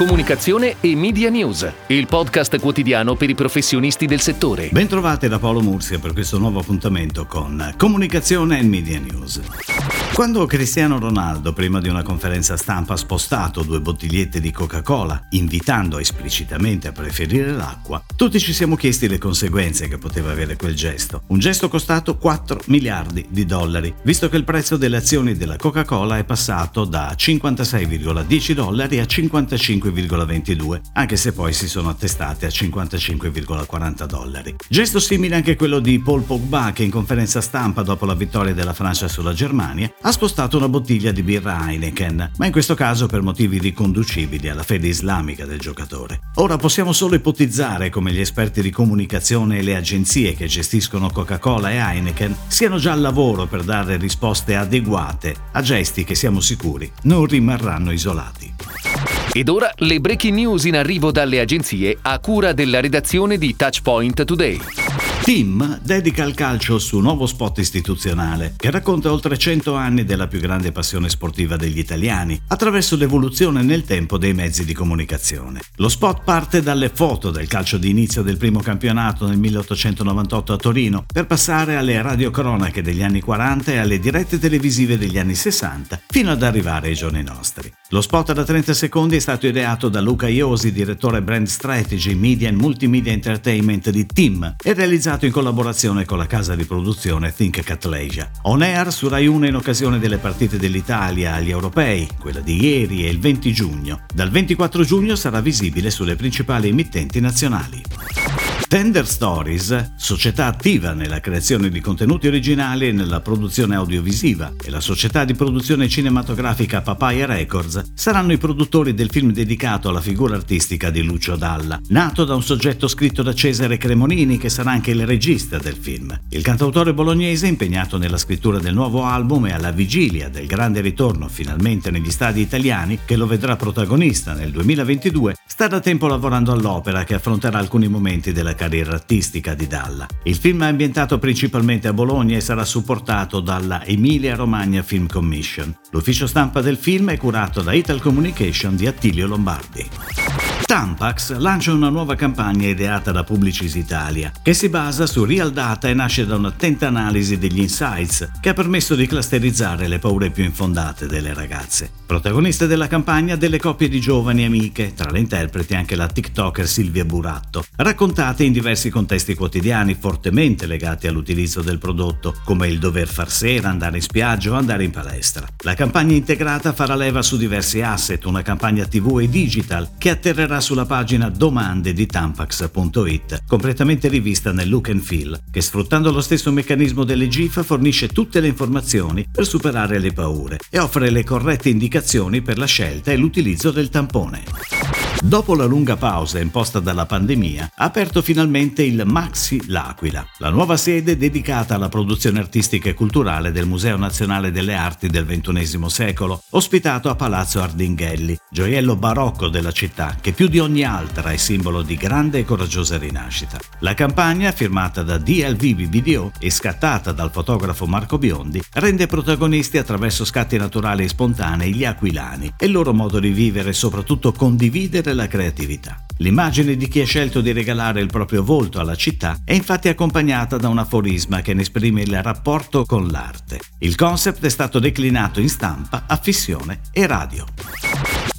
comunicazione e media news, il podcast quotidiano per i professionisti del settore. Bentrovati da Paolo Mursia per questo nuovo appuntamento con Comunicazione e Media News. Quando Cristiano Ronaldo, prima di una conferenza stampa, ha spostato due bottigliette di Coca-Cola, invitando esplicitamente a preferire l'acqua, tutti ci siamo chiesti le conseguenze che poteva avere quel gesto. Un gesto costato 4 miliardi di dollari, visto che il prezzo delle azioni della Coca-Cola è passato da 56,10 dollari a 55,22, anche se poi si sono attestate a 55,40 dollari. Gesto simile anche quello di Paul Pogba che in conferenza stampa dopo la vittoria della Francia sulla Germania ha spostato una bottiglia di birra Heineken, ma in questo caso per motivi riconducibili alla fede islamica del giocatore. Ora possiamo solo ipotizzare come gli esperti di comunicazione e le agenzie che gestiscono Coca-Cola e Heineken siano già al lavoro per dare risposte adeguate a gesti che siamo sicuri non rimarranno isolati. Ed ora le breaking news in arrivo dalle agenzie a cura della redazione di Touchpoint Today. Tim dedica al calcio il suo nuovo spot istituzionale, che racconta oltre 100 anni della più grande passione sportiva degli italiani, attraverso l'evoluzione nel tempo dei mezzi di comunicazione. Lo spot parte dalle foto del calcio di inizio del primo campionato nel 1898 a Torino, per passare alle radiocronache degli anni 40 e alle dirette televisive degli anni 60, fino ad arrivare ai giorni nostri. Lo spot da 30 secondi è stato ideato da Luca Iosi, direttore brand strategy, media and multimedia entertainment di Tim, e realizzato in collaborazione con la casa di produzione Think Catlesia. On air su Rai 1 in occasione delle partite dell'Italia agli europei, quella di ieri e il 20 giugno. Dal 24 giugno sarà visibile sulle principali emittenti nazionali. Tender Stories, società attiva nella creazione di contenuti originali e nella produzione audiovisiva, e la società di produzione cinematografica Papaya Records saranno i produttori del film dedicato alla figura artistica di Lucio Dalla, nato da un soggetto scritto da Cesare Cremonini che sarà anche il regista del film. Il cantautore bolognese, impegnato nella scrittura del nuovo album e alla vigilia del grande ritorno finalmente negli stadi italiani, che lo vedrà protagonista nel 2022, sta da tempo lavorando all'opera che affronterà alcuni momenti della carriera artistica di Dalla. Il film è ambientato principalmente a Bologna e sarà supportato dalla Emilia Romagna Film Commission. L'ufficio stampa del film è curato da Ital Communication di Attilio Lombardi. Tampax lancia una nuova campagna ideata da Publicis Italia, che si basa su real data e nasce da un'attenta analisi degli insights che ha permesso di clusterizzare le paure più infondate delle ragazze. Protagoniste della campagna delle coppie di giovani amiche, tra le interpreti anche la TikToker Silvia Buratto, raccontate in diversi contesti quotidiani fortemente legati all'utilizzo del prodotto, come il dover far sera, andare in spiaggia o andare in palestra. La campagna integrata farà leva su diversi asset, una campagna TV e digital che atterrerà sulla pagina domande di tampax.it, completamente rivista nel look and feel, che sfruttando lo stesso meccanismo delle GIF fornisce tutte le informazioni per superare le paure e offre le corrette indicazioni per la scelta e l'utilizzo del tampone. Dopo la lunga pausa imposta dalla pandemia, ha aperto finalmente il Maxi L'Aquila, la nuova sede dedicata alla produzione artistica e culturale del Museo Nazionale delle Arti del XXI secolo, ospitato a Palazzo Ardinghelli, gioiello barocco della città che più di ogni altra è simbolo di grande e coraggiosa rinascita. La campagna, firmata da DLV BDO e scattata dal fotografo Marco Biondi, rende protagonisti attraverso scatti naturali e spontanei gli aquilani e il loro modo di vivere e soprattutto condividere la creatività. L'immagine di chi ha scelto di regalare il proprio volto alla città è infatti accompagnata da un aforisma che ne esprime il rapporto con l'arte. Il concept è stato declinato in stampa, affissione e radio.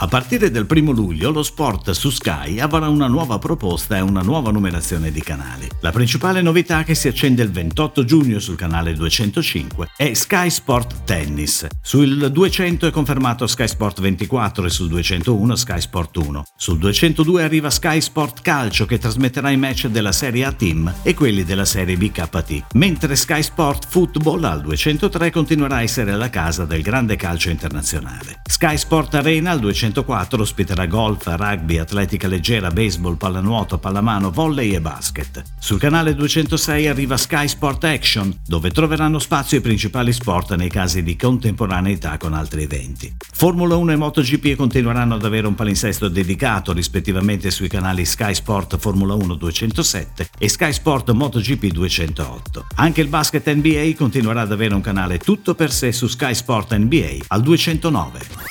A partire dal 1 luglio lo sport su Sky avrà una nuova proposta e una nuova numerazione di canali. La principale novità che si accende il 28 giugno sul canale 205 è Sky Sport Tennis. Sul 200 è confermato Sky Sport 24 e sul 201 Sky Sport 1. Sul 202 arriva Sky Sport Calcio che trasmetterà i match della Serie A Team e quelli della Serie BKT, mentre Sky Sport Football al 203 continuerà a essere la casa del grande calcio internazionale. Sky Sport Arena al 200 104 ospiterà golf, rugby, atletica leggera, baseball, pallanuoto, pallamano, volley e basket. Sul canale 206 arriva Sky Sport Action, dove troveranno spazio i principali sport nei casi di contemporaneità con altri eventi. Formula 1 e MotoGP continueranno ad avere un palinsesto dedicato rispettivamente sui canali Sky Sport Formula 1 207 e Sky Sport MotoGP 208. Anche il basket NBA continuerà ad avere un canale tutto per sé su Sky Sport NBA al 209.